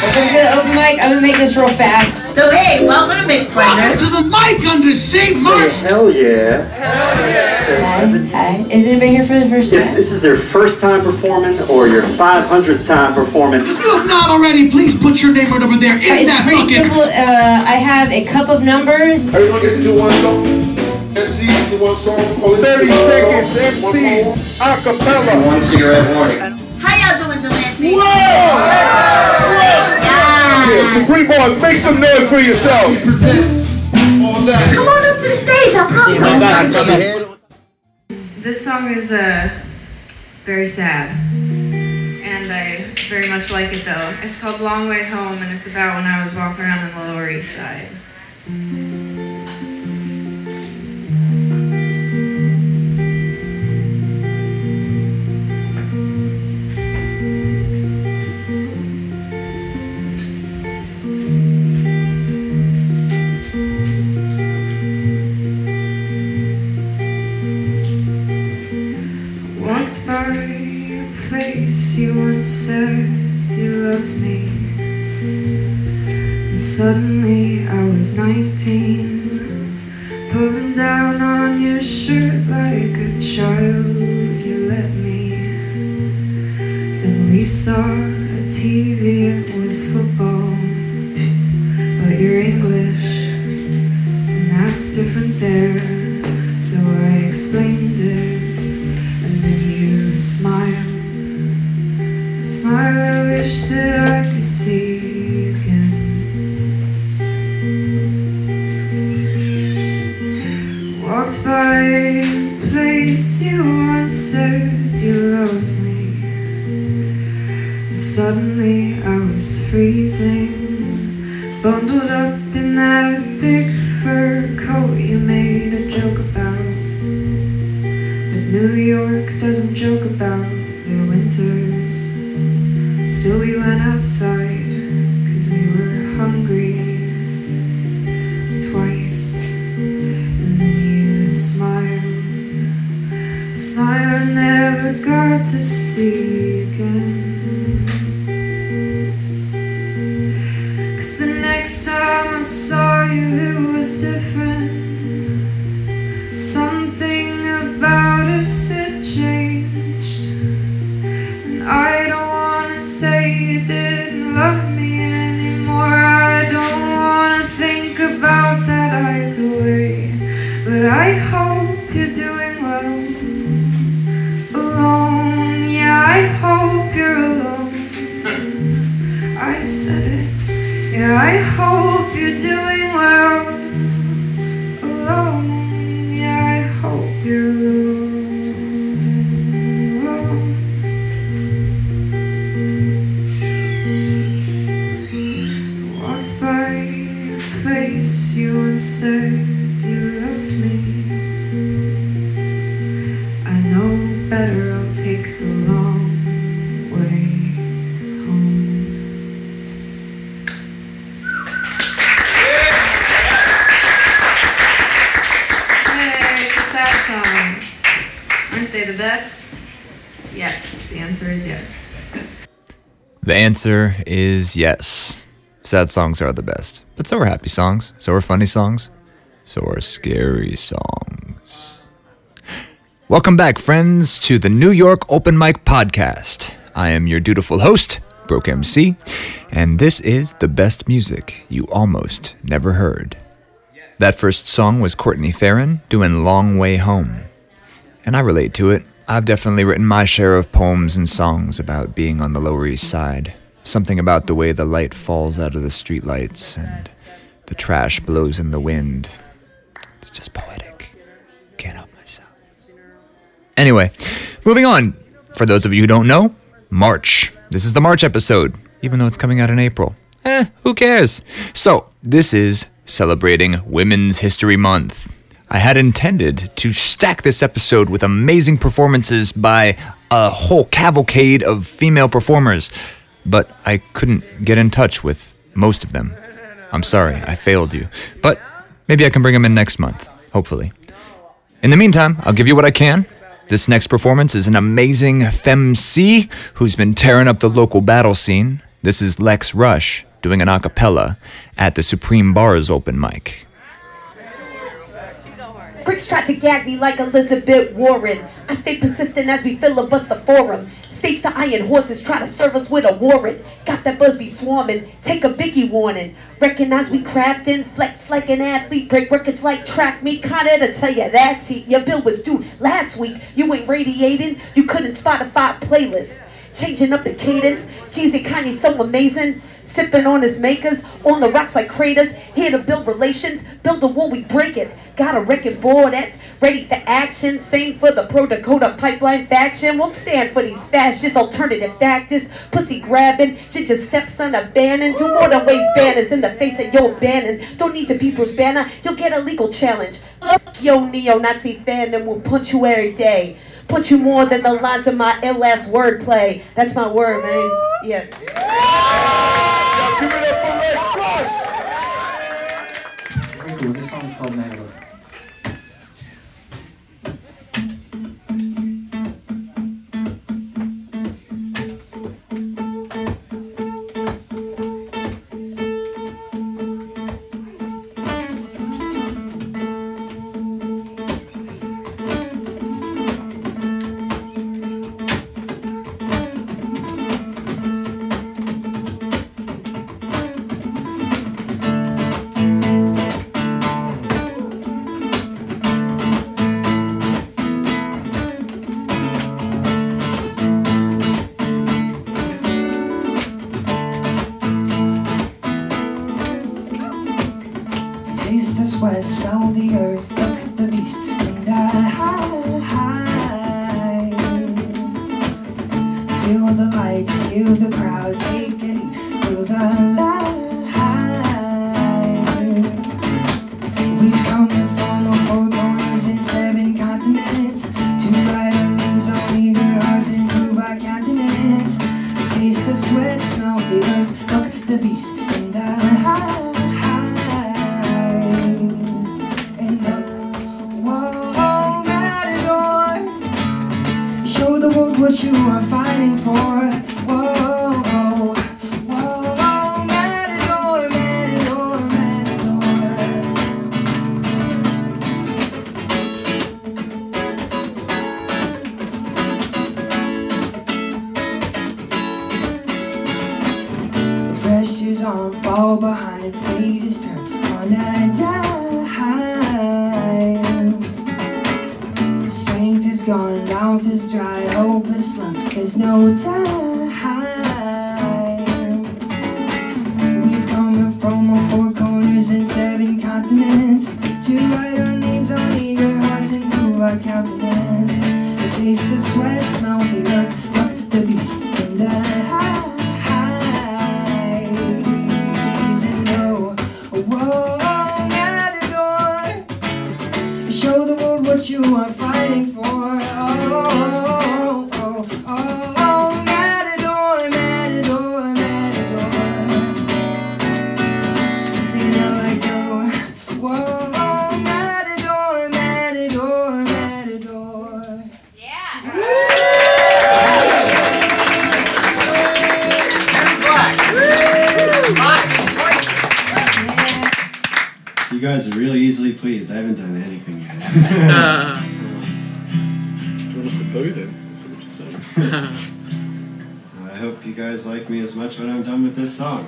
Welcome to the open mic. I'm gonna make this real fast. So hey, welcome to Mixed Pleasure. To the mic under St. Mark's. Hell yeah. Hell yeah. Hi, hi. Is anybody here for the first If time? this is their first time performing or your 500th time performing, If you have not already, please put your name right over there in It's that pretty bucket. simple. Uh, I have a cup of numbers. Everyone gets to do one song. MCs do one song. Only 30 seconds, MCs, phone. acapella. One cigarette warning. How y'all? Yeah, Yeah. Supreme Boss, make some noise for yourselves. presents all that. Come on up to the stage. I promise I'm gonna you. This song is uh, very sad. And I very much like it though. It's called Long Way Home and it's about when I was walking around on the Lower East Side. Place you once said you loved me. And suddenly I was 19. Pulling down on your shirt like a child, you let me. Then we saw a TV, it was football. But you're English, and that's different there. So I explained it. Smile by a place you once said you loved me. I know better, I'll take the long way home. The sad songs. Aren't they the best? Yes, the answer is yes. The answer is yes. Sad songs are the best. But so are happy songs. So are funny songs. So are scary songs. Welcome back, friends, to the New York Open Mic Podcast. I am your dutiful host, Broke MC, and this is the best music you almost never heard. That first song was Courtney Farren doing Long Way Home. And I relate to it. I've definitely written my share of poems and songs about being on the Lower East Side. Something about the way the light falls out of the streetlights and the trash blows in the wind. It's just poetic. Can't help myself. Anyway, moving on. For those of you who don't know, March. This is the March episode, even though it's coming out in April. Eh, who cares? So, this is celebrating Women's History Month. I had intended to stack this episode with amazing performances by a whole cavalcade of female performers, but I couldn't get in touch with most of them. I'm sorry, I failed you. But maybe I can bring them in next month, hopefully. In the meantime, I'll give you what I can. This next performance is an amazing femc who's been tearing up the local battle scene. This is Lex Rush doing an a cappella at the Supreme Bars open mic. Bricks tried to gag me like Elizabeth Warren. I stay persistent as we filibuster forum. Stage the iron horses try to serve us with a warrant. Got that Busby swarming, take a biggie warning. Recognize we crafting, flex like an athlete, break records like track meet. Kinda to tell you that's see, your bill was due last week. You ain't radiating, you couldn't Spotify playlist. Changing up the cadence, Jeezy Kanye so amazing. Sipping on his makers, on the rocks like craters. Here to build relations, build the wall, we break it. Got a wrecking ball that's ready for action. Same for the pro Dakota pipeline faction. Won't stand for these fascist alternative factors. Pussy grabbing, ginger stepson Bannon. Do more than wave banners in the face of your Bannon. Don't need to be Bruce Banner, you'll get a legal challenge. Fuck yo neo-Nazi fandom will punch you every day. Put you more than the lines of my ill ass wordplay. That's my word, man. Yeah. Give it up for Lex Rush. Very cool. This song's called Matador. Sweat, smell the earth,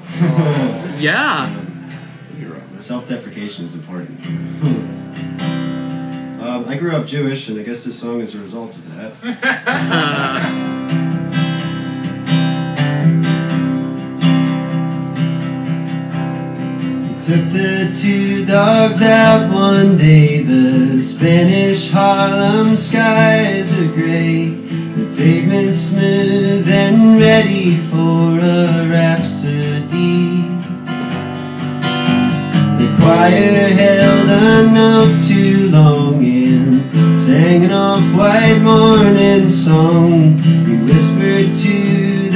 with this song. Yeah. Self-deprecation is important. um, I grew up Jewish, and I guess this song is a result of that. Took the two dogs out one day. The Spanish Harlem skies are gray. The pavement smooth and ready for a rhapsody. Choir held a note too long and sang an off-white morning song. We whispered to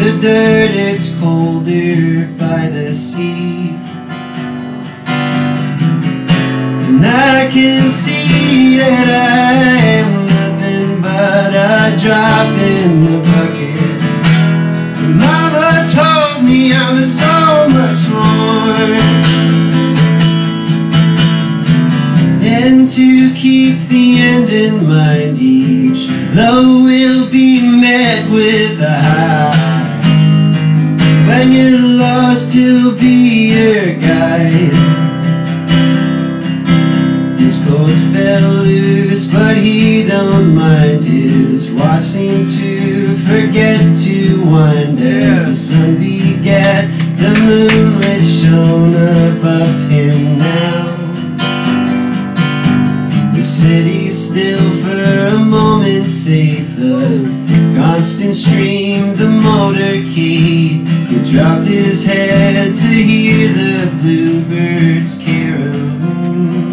the dirt, it's colder by the sea. And I can see that I he'll be your guide. His coat fell loose, but he don't mind. His watch seemed to forget to wind as the sun begat. The moonlit shone above him now. The city still for a moment, save the constant stream, dropped his head to hear the bluebirds caroling.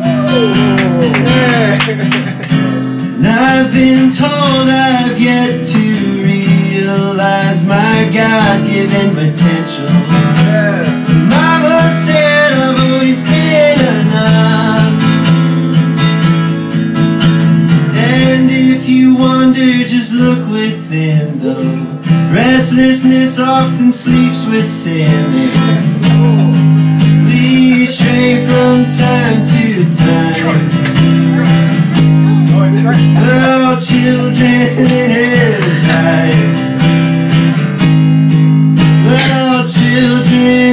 And I've been told I've yet to realize my God-given potential. Mama said I've always been enough. And if you wonder, just look within though. Restlessness often sleeps with sin. We stray from time to time. We're all children in his eyes. We're all children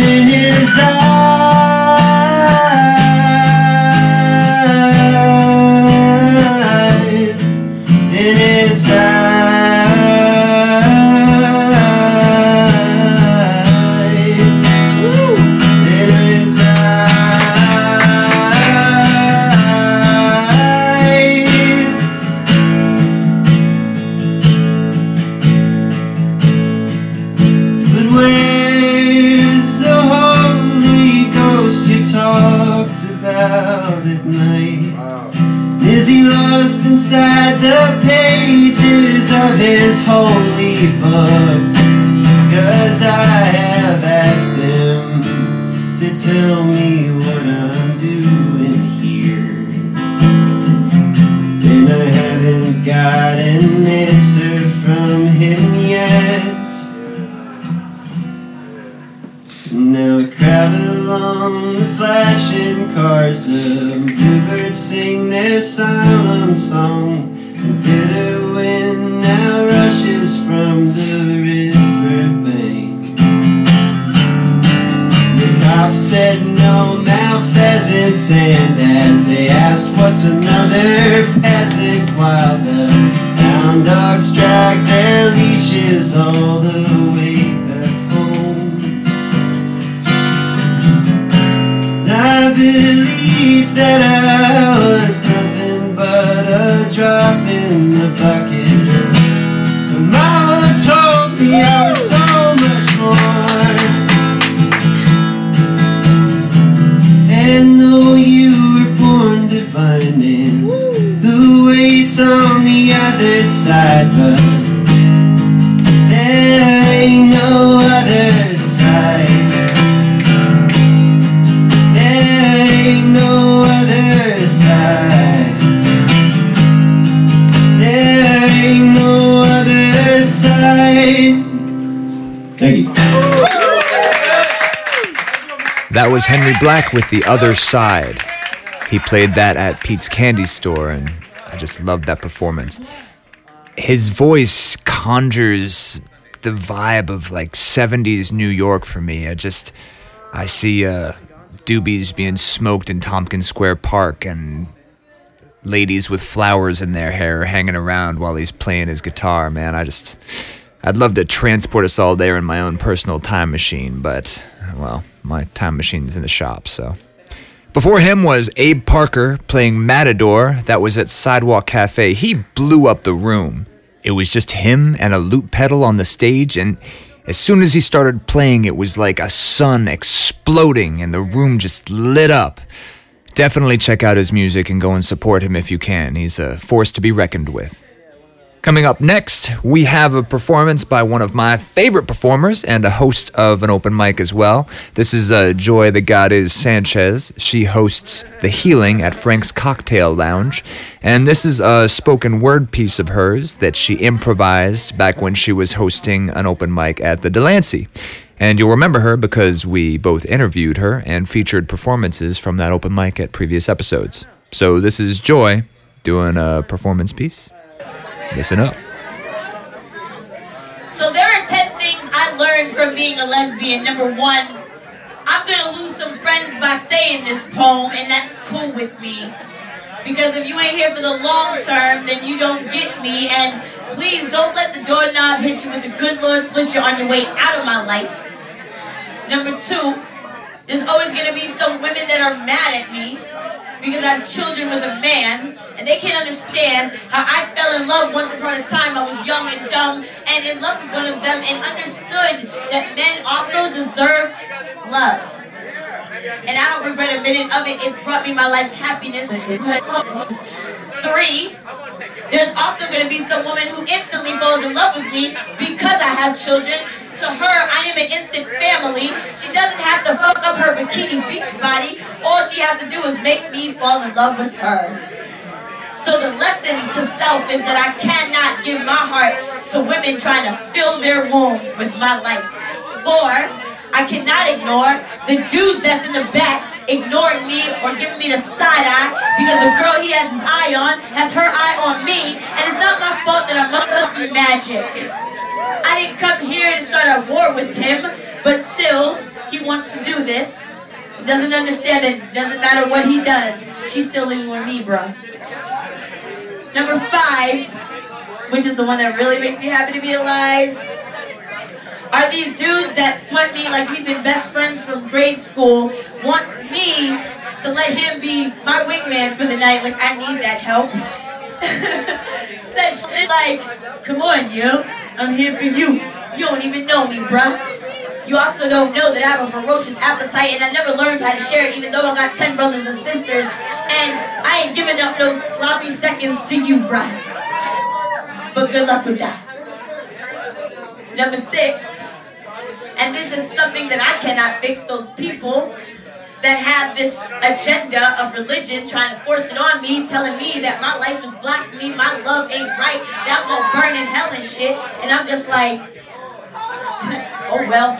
was Henry Black with The Other Side. He played that at Pete's Candy Store, and I just loved that performance. His voice conjures the vibe of like 70s New York for me. I just, I see uh, doobies being smoked in Tompkins Square Park and ladies with flowers in their hair hanging around while he's playing his guitar, man. I just, I'd love to transport us all there in my own personal time machine, but, well, my time machine's in the shop, so. Before him was Abe Parker playing Matador. That was at Sidewalk Cafe. He blew up the room. It was just him and a loop pedal on the stage, and as soon as he started playing, it was like a sun exploding and the room just lit up. Definitely check out his music and go and support him if you can. He's a force to be reckoned with. Coming up next, we have a performance by one of my favorite performers and a host of an open mic as well. This is uh, Joi the God is Sanchez. She hosts The Healing at Frank's Cocktail Lounge. And this is a spoken word piece of hers that she improvised back when she was hosting an open mic at the Delancey. And you'll remember her because we both interviewed her and featured performances from that open mic at previous episodes. So this is Joi doing a performance piece. Listen up. So there are 10 things I learned from being a lesbian. Number one, I'm gonna lose some friends by saying this poem, and that's cool with me. Because if you ain't here for the long term, then you don't get me. And please don't let the doorknob hit you with the good Lord flincher on your way out of my life. Number two, there's always gonna be some women that are mad at me because I have children with a man, and they can't understand how I fell in love once upon a time. I was young and dumb and in love with one of them and understood that men also deserve love. And I don't regret a minute of it. It's brought me my life's happiness. Three, there's also going to be some woman who instantly falls in love with me because I have children. To her, I am an instant family. She doesn't have to fuck up her bikini beach body. All she has to do is make me fall in love with her. So the lesson to self is that I cannot give my heart to women trying to fill their womb with my life. Four, I cannot ignore the dudes that's in the back ignoring me or giving me the side eye because the girl he has his eye on has her eye on me and it's not my fault that I'm motherfucking magic. I didn't come here to start a war with him, but still, he wants to do this. He doesn't understand that it doesn't matter what he does. She's still living with me, bruh. Number five, which is the one that really makes me happy to be alive, are these dudes that sweat me like we've been best friends from grade school wants me to let him be my wingman for the night like I need that help. Says shit like, come on, yo, I'm here for you. You don't even know me, bruh. You also don't know that I have a ferocious appetite and I never learned how to share it even though I got 10 brothers and sisters. And I ain't giving up no sloppy seconds to you, bruh. But good luck with that. Number six, and this is something that I cannot fix, those people that have this agenda of religion trying to force it on me, telling me that my life is blasphemy, my love ain't right, that I'm gonna burn in hell and shit. And I'm just like, oh well,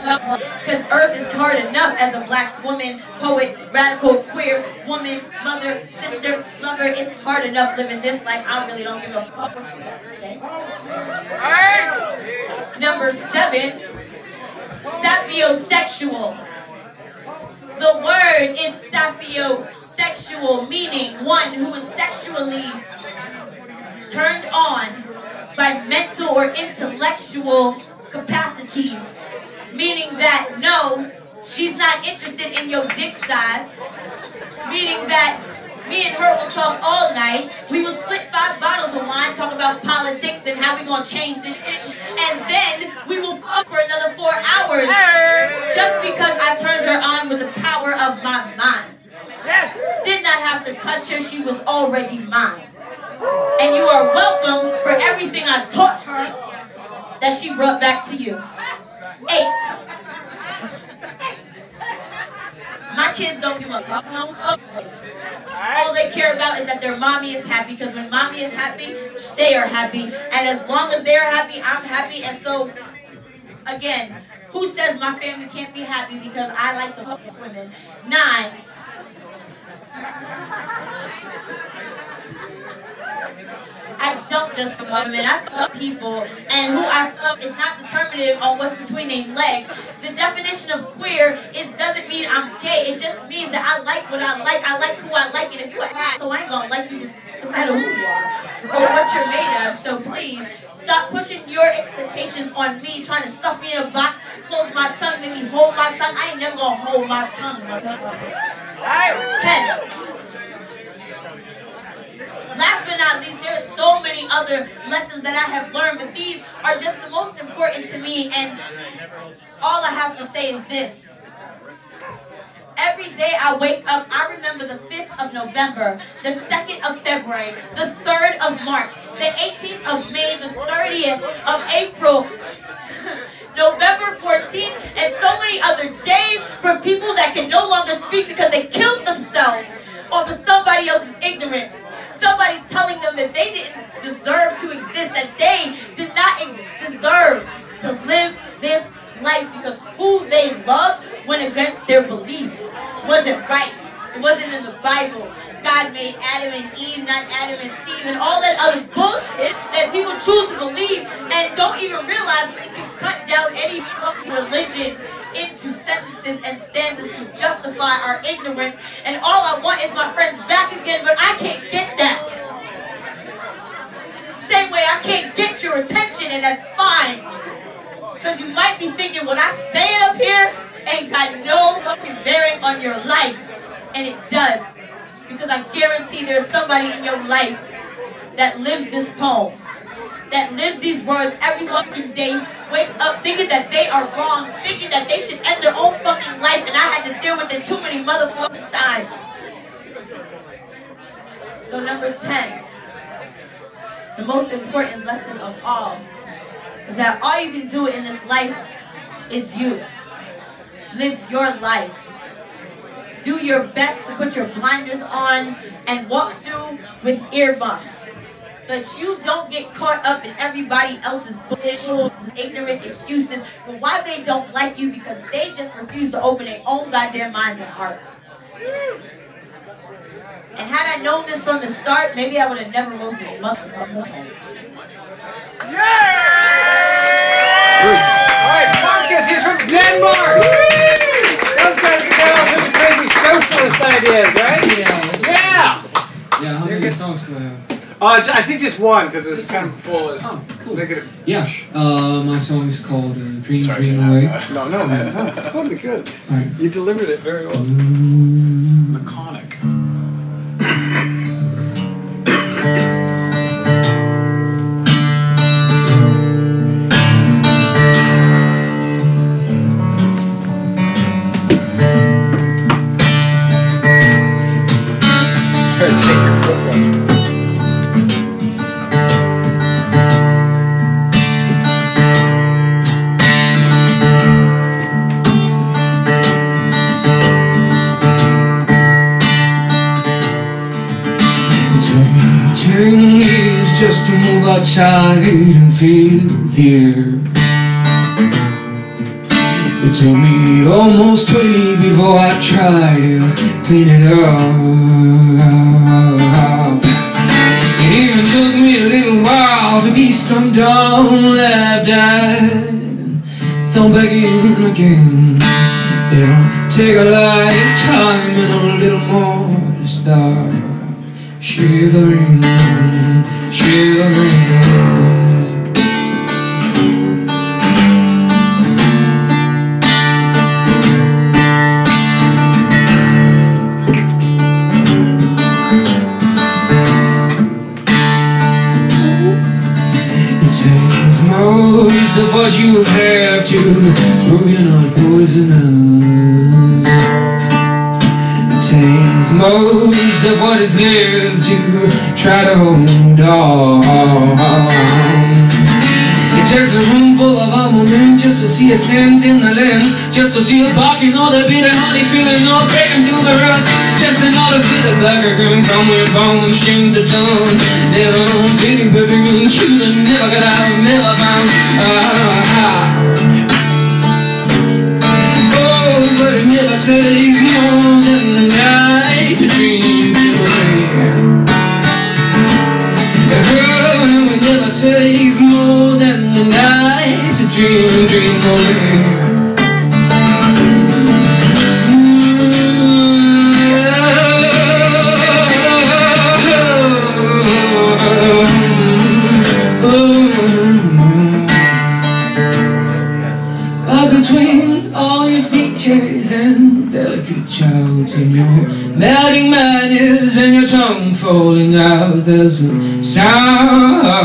because earth is hard enough as a black woman, poet, radical, queer, woman, mother, sister, lover. It's hard enough living this life. I really don't give a fuck what you got to say. Number seven, sapiosexual. The word is sapiosexual, meaning one who is sexually turned on by mental or intellectual capacities. Meaning that no, she's not interested in your dick size. Meaning that me and her will talk all night. We will split five bottles of wine, talk about politics and how we gonna change this shit. And then we will fuck for another four hours. Just because I turned her on with the power of my mind. Yes. Did not have to touch her, she was already mine. And you are welcome for everything I taught her that she brought back to you. Eight. My kids don't give a fuck. All they care about is that their mommy is happy because when mommy is happy, they are happy. And as long as they're happy, I'm happy. And so, again, who says my family can't be happy because I like fuck women? Nine. I don't just fuck women, I fuck people. And who I fuck is not determinative on what's between their legs. The definition of queer is doesn't mean I'm gay. It just means that I like what I like. I like who I like. And if you ask, so I ain't gonna like you just no matter who you are or what you're made of. So please stop pushing your expectations on me, trying to stuff me in a box, close my tongue, make me hold my tongue. I ain't never gonna hold my tongue. Ten. Last but not least, there are so many other lessons that I have learned, but these are just the most important to me. And all I have to say is this. Every day I wake up, I remember the 5th of November, the 2nd of February, the 3rd of March, the 18th of May, the 30th of April, November 14th, and so many other days for people that can no longer speak because they killed themselves over somebody else's ignorance. Somebody telling them that they didn't deserve to exist, that they did not ex- deserve to live this life because who they loved went against their beliefs. Wasn't right. It wasn't in the Bible. God made Adam and Eve, not Adam and Steve. and all that other bullshit that people choose to believe and don't even realize we can cut down any fucking religion into sentences and stanzas to justify our ignorance. And all I want is my friends back again, but I can't get that. Same way I can't get your attention, and that's fine. Because you might be thinking what I say it up here ain't got no fucking bearing on your life. And it does. Because I guarantee there's somebody in your life that lives this poem, that lives these words every fucking day, wakes up thinking that they are wrong, thinking that they should end their own fucking life, and I had to deal with it too many motherfucking times. So number 10, the most important lesson of all is that all you can do in this life is you. Live your life. Do your best to put your blinders on and walk through with earmuffs. So that you don't get caught up in everybody else's bullshit, ignorant excuses for why they don't like you because they just refuse to open their own goddamn minds and hearts. And had I known this from the start, maybe I would have never wrote this motherfucker. Yeah! Alright, Markus, he's from Denmark! Socialist ideas, right? Yeah. Yeah! Yeah, how many songs do I have? Uh, j- I think just one, because it's kind of full as negative. Yeah, uh, my song is called uh, Dream Sorry, Dream man. Away. No, no, man. No, it's totally good. Alright. You delivered it very well. Laconic. It took me ten years just to move outside and feel here. It took me almost 20 before I tried to clean it up. 这个 just to see a barking all the bitter honey feeling all breaking through the rust, just see the black gun come with bones, strings of tongue, never feeling perfect and chewing, never got out, never found. Ah, ah. Oh, but it never takes more than the night to dream. Oh, it never takes more than the night to dream, dream away. others a mm. sound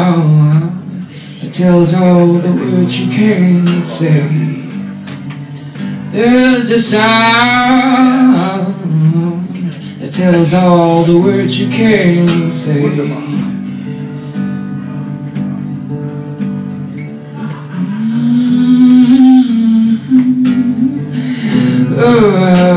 It tells all the words you can't say. There's a sound That tells all the words you can't say. Mm-hmm. Oh.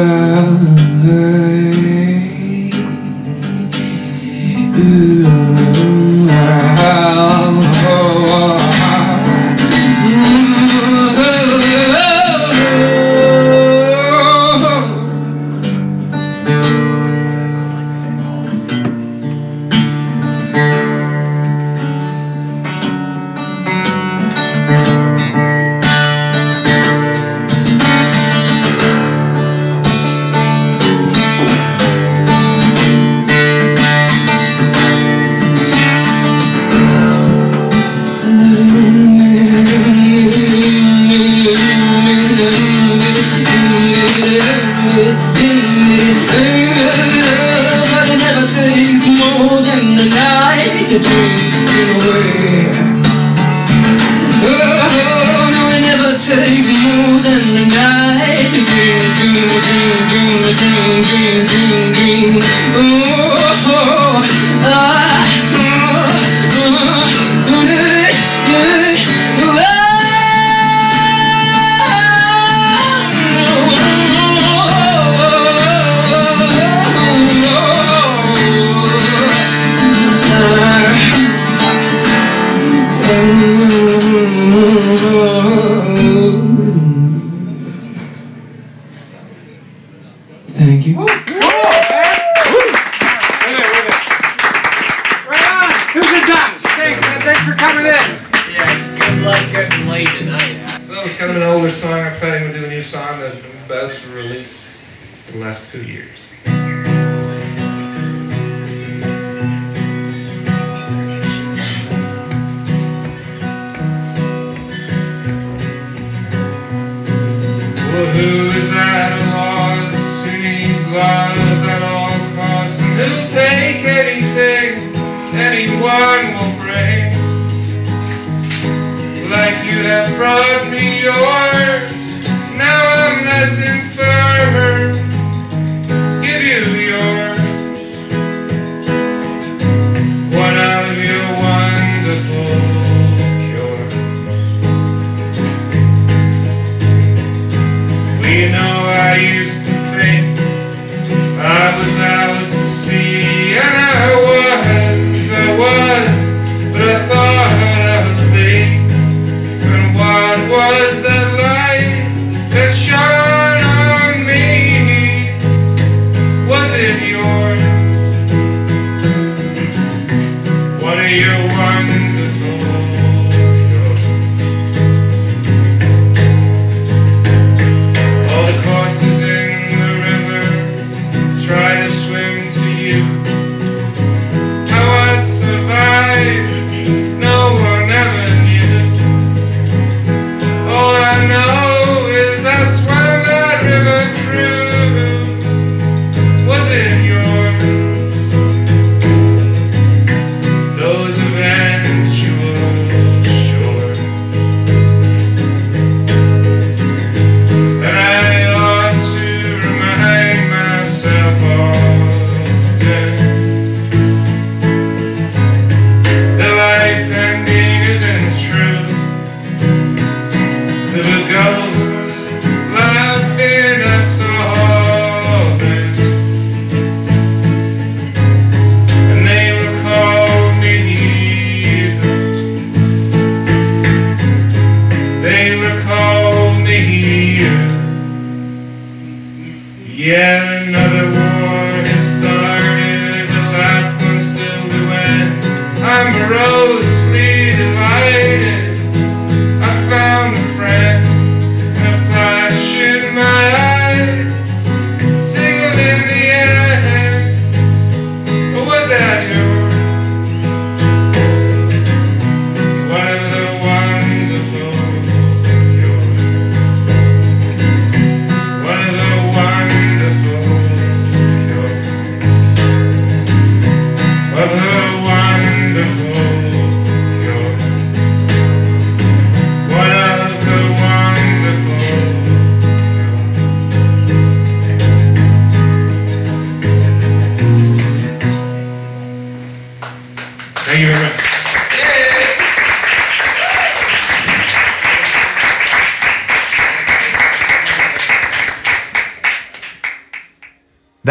in the night to dream away.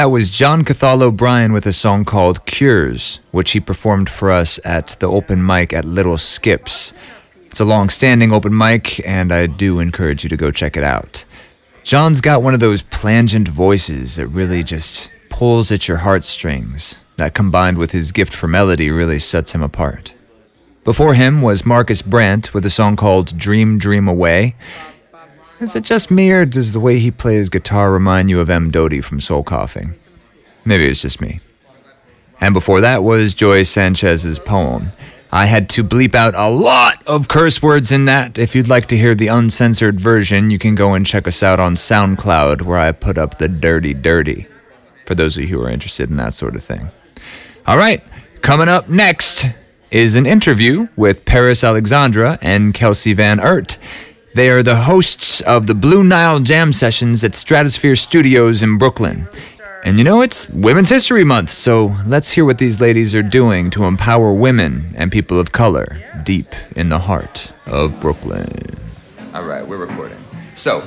That was John Cathal O'Brien with a song called Cures, which he performed for us at the open mic at Little Skips. It's a long standing open mic, and I do encourage you to go check it out. John's got one of those plangent voices that really just pulls at your heartstrings. That combined with his gift for melody really sets him apart. Before him was Markus Brandt with a song called Dream Dream Away. Is it just me, or does the way he plays guitar remind you of M. Doughty from Soul Coughing? Maybe it's just me. And before that was Joi SansChez's poem. I had to bleep out a lot of curse words in that. If you'd like to hear the uncensored version, you can go and check us out on SoundCloud, where I put up the dirty, dirty, for those of you who are interested in that sort of thing. All right, coming up next, is an interview with Paris Alexandra and Kelsey Van Ert. They are the hosts of the Blue Nile Jam Sessions at Stratosphere Studios in Brooklyn. And you know, it's Women's History Month, so let's hear what these ladies are doing to empower women and people of color deep in the heart of Brooklyn. All right, we're recording. So,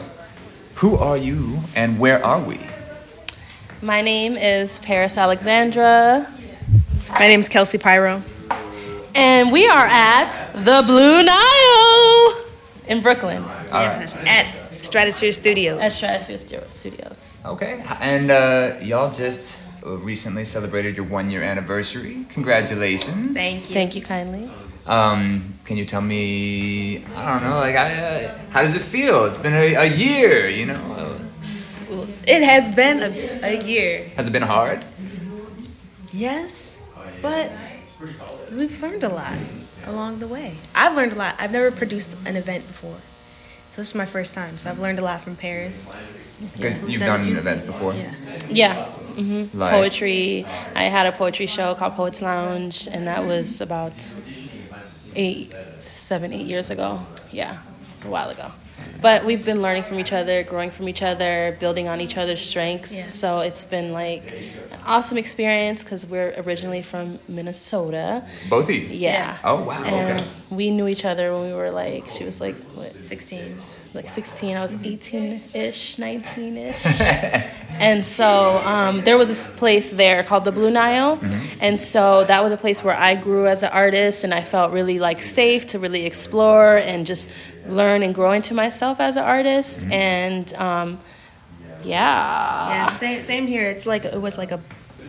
who are you and where are we? My name is Paris Alexandra. My name is Kelsey Pyro. And we are at the Blue Nile in Brooklyn. At Stratosphere Studios. At Stratosphere Studios. Okay, and uh, y'all just uh, recently celebrated your one year anniversary. Congratulations. Thank you. Thank you kindly. Um, can you tell me, I don't know, like, I, uh, how does it feel? It's been a, a year, you know? It has been a, a year. has it been hard? Yes, but we've learned a lot along the way. I've learned a lot. I've never produced an event before. So this is my first time. So I've learned a lot from Paris. Because you've done a done few- events before. Yeah. Yeah. hmm Like- Poetry. I had a poetry show called Poets Lounge, and that was about eight, seven, eight years ago. Yeah, a while ago. But we've been learning from each other, growing from each other, building on each other's strengths. Yeah. So it's been like an awesome experience because we're originally from Minnesota. Both of you? Yeah. Oh, wow, And okay. we knew each other when we were like, she was like, what? 16. Like 16. I was 18 ish, 19 ish. and so um, there was this place there called the Blue Nile. Mm-hmm. And so that was a place where I grew as an artist and I felt really like safe to really explore and just learn and grow into myself as an artist. Mm-hmm. And um, yeah. Yeah, same same here. It's like it was like a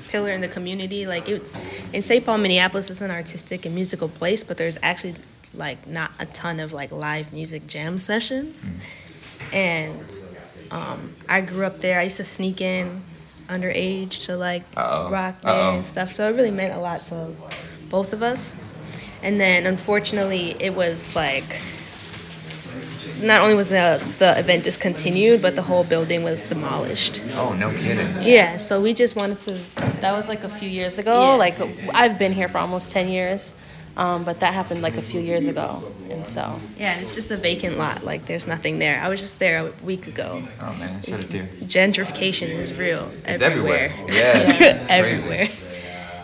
pillar in the community. Like it's in St. Paul, Minneapolis is an artistic and musical place, but there's actually like not a ton of like live music jam sessions. And um, I grew up there. I used to sneak in underage to like Uh-oh. rock there Uh-oh. and stuff. So it really meant a lot to both of us. And then unfortunately, it was like not only was the the event discontinued, but the whole building was demolished. Oh, no kidding. Yeah, so we just wanted to. That was like a few years ago. Yeah. Like I've been here for almost 10 years. Um, but that happened like a few years ago. And so Yeah, it's just a vacant lot. Like there's nothing there. I was just there a week ago. Oh, man, It's- shut it, dude. gentrification is real. It's everywhere. everywhere. Yeah, it's everywhere.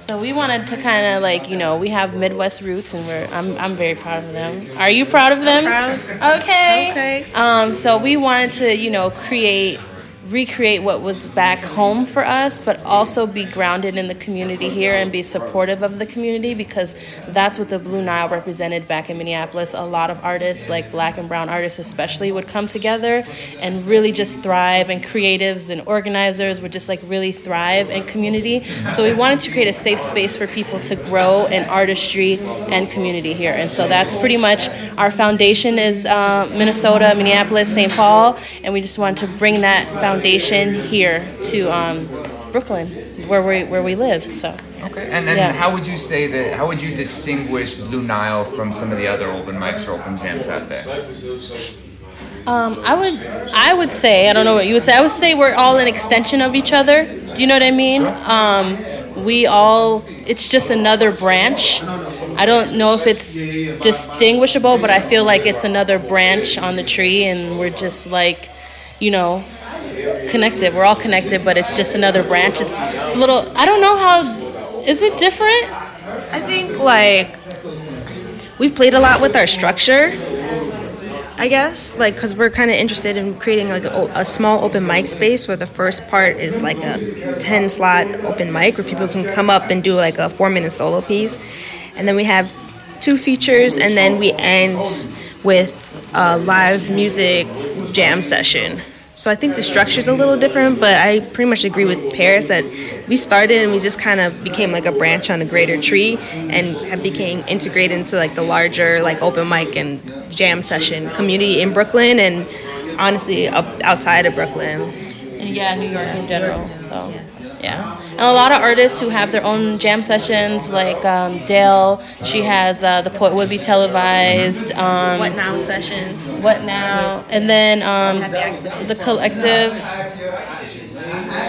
So we wanted to kind of like you know we have Midwest roots and we're I'm I'm very proud of them. Are you proud of them? proud. Okay. Okay. Um, so we wanted to you know create recreate what was back home for us, but also be grounded in the community here and be supportive of the community because that's what the Blue Nile represented back in Minneapolis. A lot of artists, like black and brown artists especially, would come together and really just thrive, and creatives and organizers would just like really thrive in community. So we wanted to create a safe space for people to grow in artistry and community here. And so that's pretty much our foundation is uh, Minnesota, Minneapolis, St. Paul, and we just wanted to bring that foundation here to um, Brooklyn, where we where we live. So. Okay. And, then Yeah. how would you say that, how would you distinguish Blue Nile from some of the other open mics or open jams out there? Um, I would, I would say, I don't know what you would say. I would say we're all an extension of each other. Do you know what I mean? Um, we all, it's just another branch. I don't know if it's distinguishable, but I feel like it's another branch on the tree, and we're just like, you know, connected. We're all connected, but it's just another branch. It's, it's a little. I don't know how. Is it different? I think like we've played a lot with our structure. I guess like because we're kind of interested in creating like a, a small open mic space where the first part is like a 10 slot open mic where people can come up and do like a four minute solo piece and then we have two features and then we end with a live music jam session so i think the structure's a little different but i pretty much agree with paris that we started and we just kind of became like a branch on a greater tree and have became integrated into like the larger like open mic and jam session community in brooklyn and honestly up outside of brooklyn And yeah, New York in general. So, yeah. And a lot of artists who have their own jam sessions, like um, Dale, she has uh, The Poet Would Be Televised. Um, what now sessions What Now? And then um. The Collective.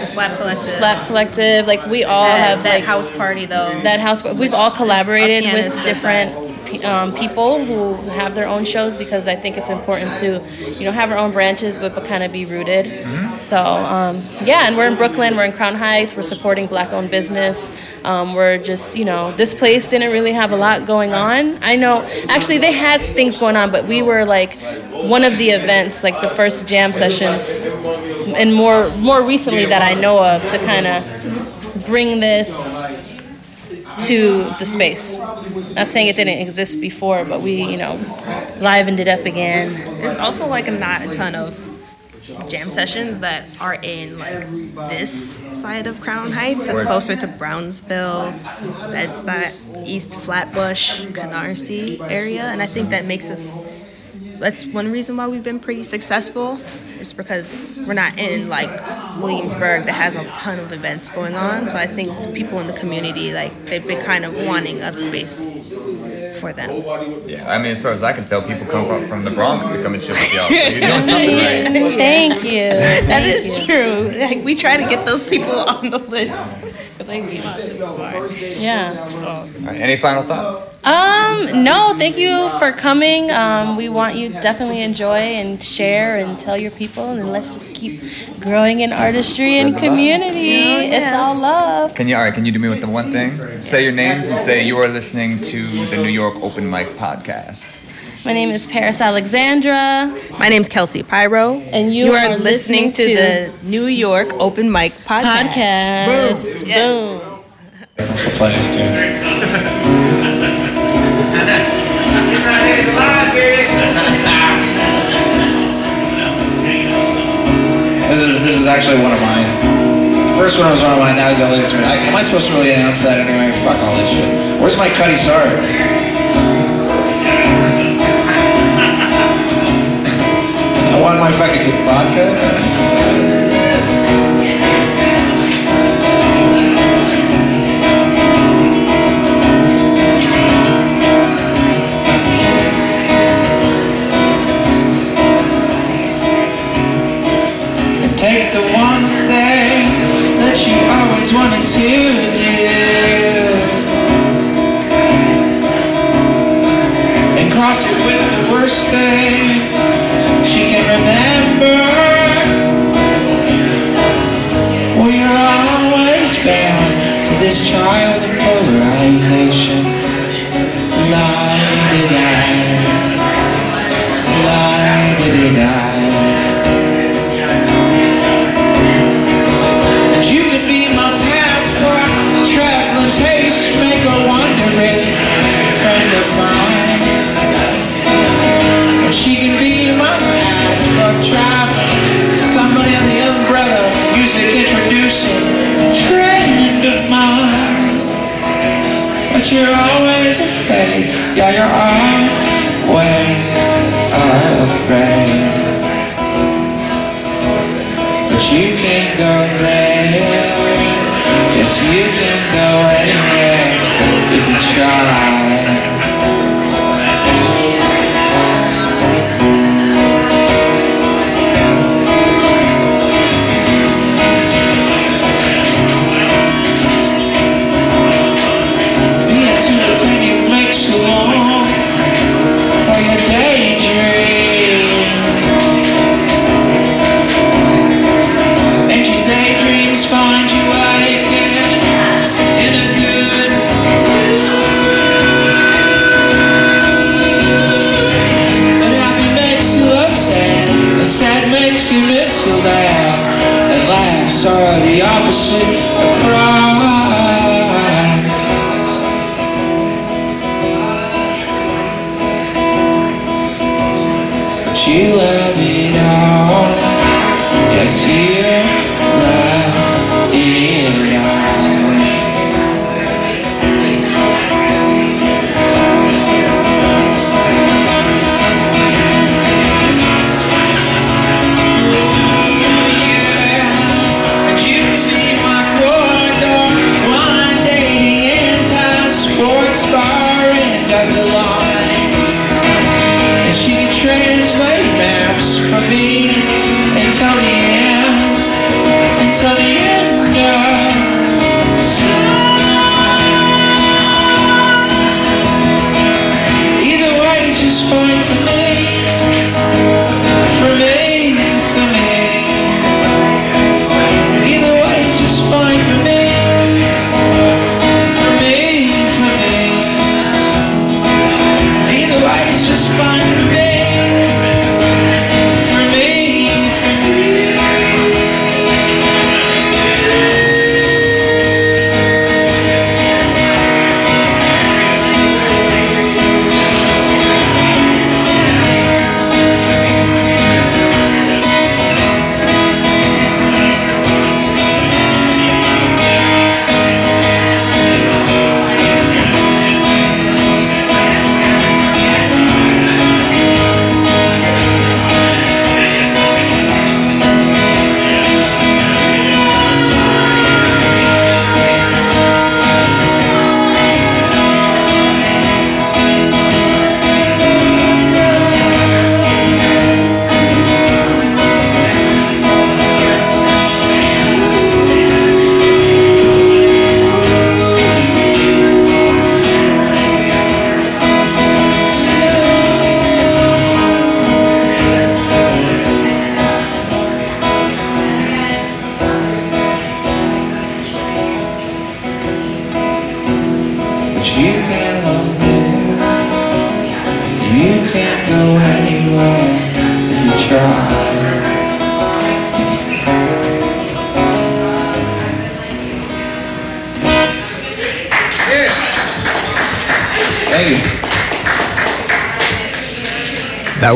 Slap Collective. Slap Collective. Like we all That- have that like house party though. That house. We've all collaborated with different um, people who have their own shows because I think it's important to, you know, have our own branches, but but kind of be rooted. So um, yeah, and we're in Brooklyn. We're in Crown Heights. We're supporting black-owned business. Um, we're just, you know, this place didn't really have a lot going on. I know, actually, they had things going on, but we were like one of the events, like the first jam sessions, and more more recently that I know of to kind of bring this to the space. Not saying it didn't exist before, but we, you know, livened it up again. There's also like not a ton of jam sessions that are in like this side of Crown Heights. It's closer to Brownsville. That's that East Flatbush, Canarsie area, and I think that makes us. That's one reason why we've been pretty successful. Is because we're not in like Williamsburg that has a ton of events going on. So I think people in the community like they've been kind of wanting a space for them. Yeah, I mean, as far as I can tell, people come from, from the Bronx to come and chill with y'all. So you're doing something right. Thank you. That Thank is you. true. Like, we try to get those people on the list. 'Cause they be super far. Yeah. All right, any final thoughts? Um, no, thank you for coming. Um, we want you to definitely enjoy and share and tell your people, and let's just keep growing in artistry and community. It's all love. Can you, all right, can you do me with the one thing? Say your names and say you are listening to the New York Open Mic Podcast. My name is Paris Alexandra. My name's Kelsey Pyro. And you, are, listening, to, the New York Open Mic Podcast. Podcast. Boom. Boom. Also players too. This is this is actually one of mine. The first one was one of mine. Now he's the latest one. I, am I supposed to really announce that anyway? Fuck all this shit. Where's my Cutty Sark? I want my fucking vodka. and take the one thing that you always wanted to do and cross it with the worst thing this child you're always afraid, yeah, you're always afraid.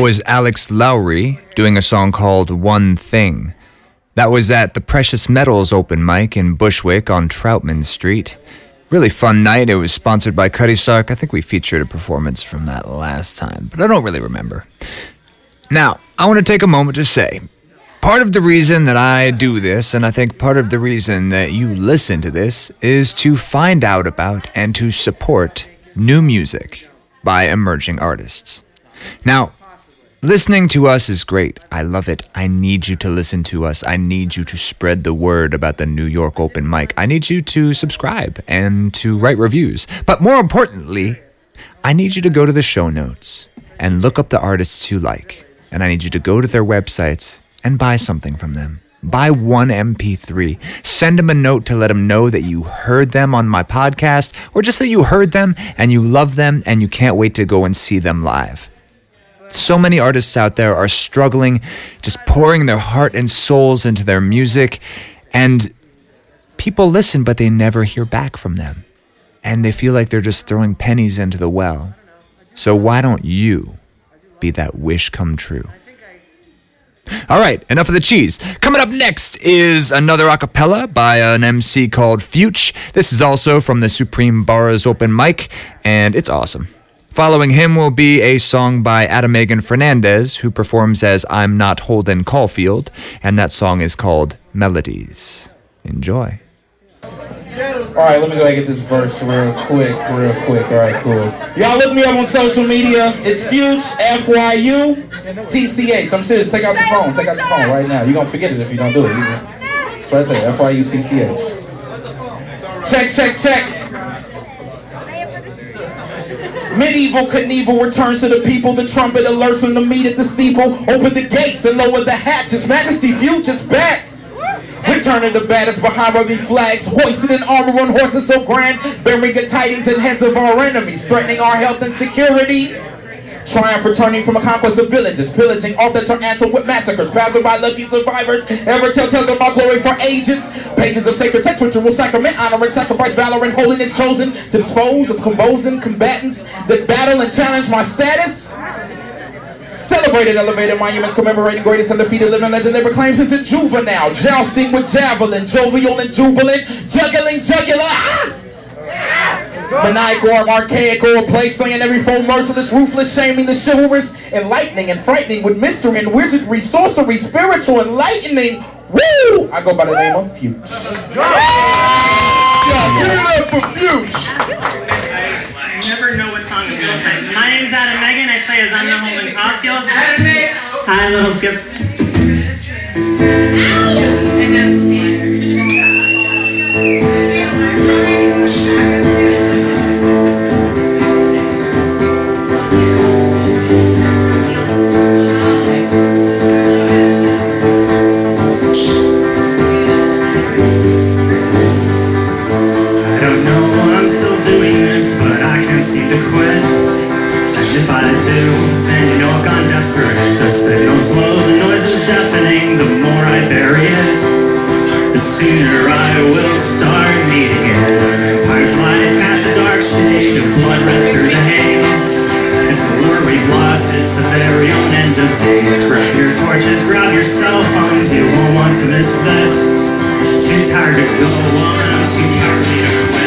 Was Alex Lowry doing a song called One Thing. That was at the Precious Metals open mic in Bushwick on Troutman Street. Really fun night. It was sponsored by Cutty Sark. I think we featured a performance from that last time, but I don't really remember. Now, I want to take a moment to say part of the reason that I do this, and I think part of the reason that you listen to this, is to find out about and to support new music by emerging artists. Now, Listening to us is great. I love it. I need you to listen to us. I need you to spread the word about the New York Open Mic. I need you to subscribe and to write reviews. But more importantly, I need you to go to the show notes and look up the artists you like. And I need you to go to their websites and buy something from them. Buy one MP3. Send them a note to let them know that you heard them on my podcast or just that you heard them and you love them and you can't wait to go and see them live. So many artists out there are struggling, just pouring their heart and souls into their music, and people listen, but they never hear back from them. And they feel like they're just throwing pennies into the well. So why don't you be that wish come true? All right, enough of the cheese. Coming up next is another a cappella by an MC called Fyutch. This is also from the Supreme Bars open mic, and it's awesome. Following him will be a song by Adamagan Fernandez, who performs as I'm Not Holden Caulfield, and that song is called Melodies. Enjoy. All right, let me go ahead and get this verse real quick, real quick. All right, cool. Y'all look me up on social media. It's Fyutch, F Y U T C H. I'm serious. Take out your phone. Take out your phone right now. You're going to forget it if you don't do it. It's right there. F Y U T C H. Check, check, check. Medieval Knievel returns to the people. The trumpet alerts them to meet at the steeple. Open the gates and lower the hatches. Majesty is back. Returning the baddest behind rubbing flags, hoisted in armor on horses so grand, bearing good tidings in hands of our enemies, threatening our health and security. Triumph returning from a conquest of villages, pillaging all turn answer with massacres, passing by lucky survivors, ever tell tales of our glory for ages. Pages of sacred text, ritual sacrament, honor and sacrifice, valor and holiness chosen to dispose of composing combatants that battle and challenge my status. Celebrated, elevated monuments commemorating greatest undefeated living legend that proclaims is a juvenile, jousting with javelin, jovial and jubilant, juggling jugular. Ah! Maniacal or archaic or a plague slaying every foe, merciless, ruthless, shaming the chivalrous, enlightening and frightening with mystery and wizardry, sorcery, spiritual enlightening. Woo! I go by the name of Fyutch. Yo, give it up for Fyutch. I never know what song I'm gonna play. My name's Adam Megan. I play as I'm the Holden Caulfield. Hi, little skips. Do, then you know I've gone desperate. The signal's low, the noise is deafening. The more I bury it, the sooner I will start needing it. Empire's light casts a dark shade of blood red through the haze. It's the lure we've lost, it's a very own end of days. Grab your torches, grab your cell phones, you won't want to miss this. Too tired to go on, I'm too cowardly to quit.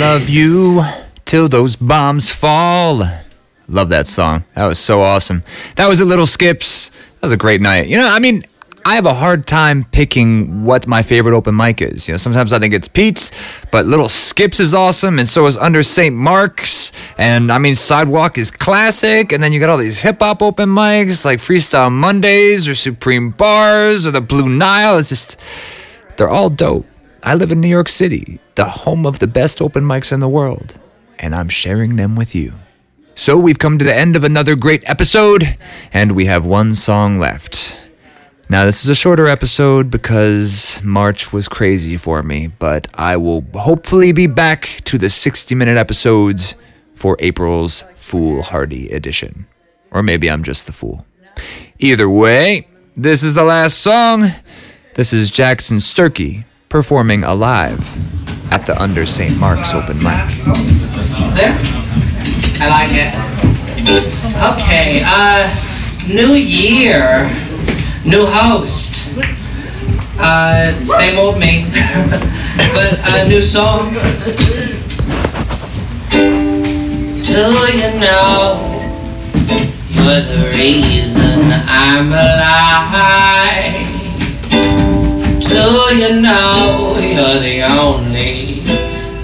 Love you till those bombs fall. Love that song. That was so awesome. That was a Little Skips. That was a great night. You know, I mean, I have a hard time picking what my favorite open mic is. You know, sometimes I think it's Pete's, but Little Skips is awesome, and so is Under St. Mark's. And I mean, Sidewalk is classic. And then you got all these hip hop open mics like Freestyle Mondays or Supreme Bars or the Blue Nile. It's just, they're all dope. I live in New York City, the home of the best open mics in the world, and I'm sharing them with you. So we've come to the end of another great episode, and we have one song left. Now, this is a shorter episode because March was crazy for me, but I will hopefully be back to the 60 minute episodes for April's Foolhardy edition. Or maybe I'm just the fool. Either way, this is the last song. This is Jackson Sturkey performing alive at the Under St. Mark's open mic. There? I like it. Okay, uh, new year, new host. Uh, same old me, but a new song. Do you know you're the reason I'm alive? Do you know you're the only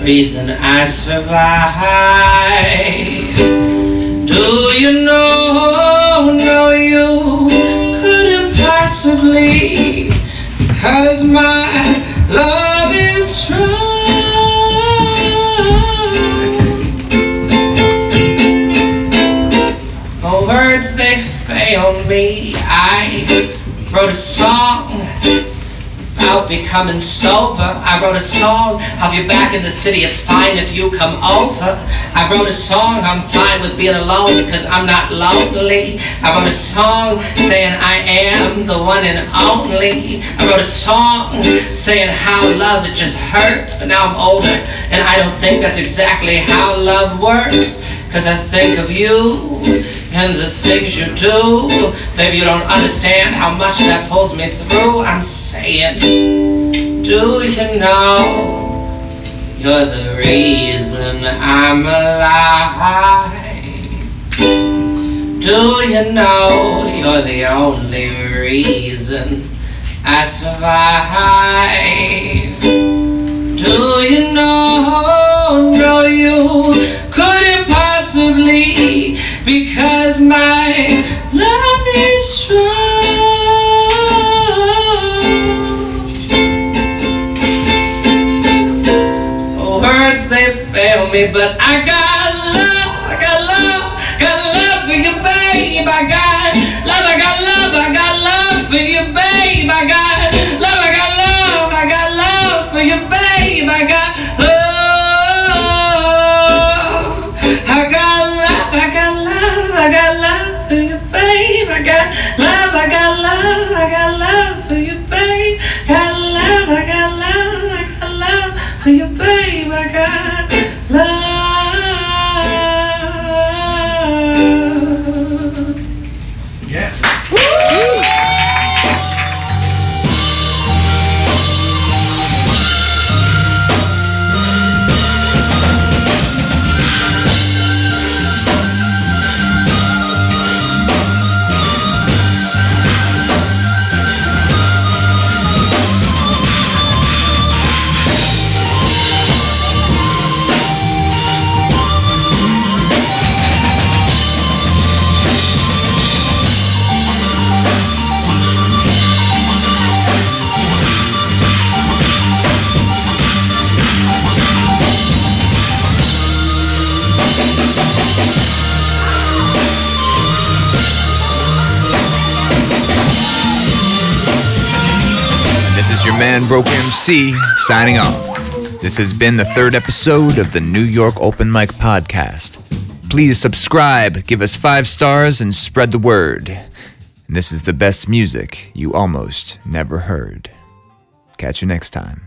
reason I survive? Do you know, no you couldn't possibly Cause my love is strong Oh, words they fail me I wrote a song about becoming sober. I wrote a song of you back in the city. It's fine if you come over. I wrote a song, I'm fine with being alone because I'm not lonely. I wrote a song saying I am the one and only. I wrote a song saying how love it just hurts, but now I'm older and I don't think that's exactly how love works. Cause I think of you and the things you do. Maybe you don't understand how much that pulls me through. I'm saying, do you know you're the reason I'm alive? Do you know you're the only reason I survive? Do you know, no you couldn't possibly because my love is strong. Oh words they fail me, but I got signing off. This has been the third episode of the New York Open Mic Podcast. Please subscribe, give us five stars, and spread the word. And this is the best music you almost never heard. Catch you next time.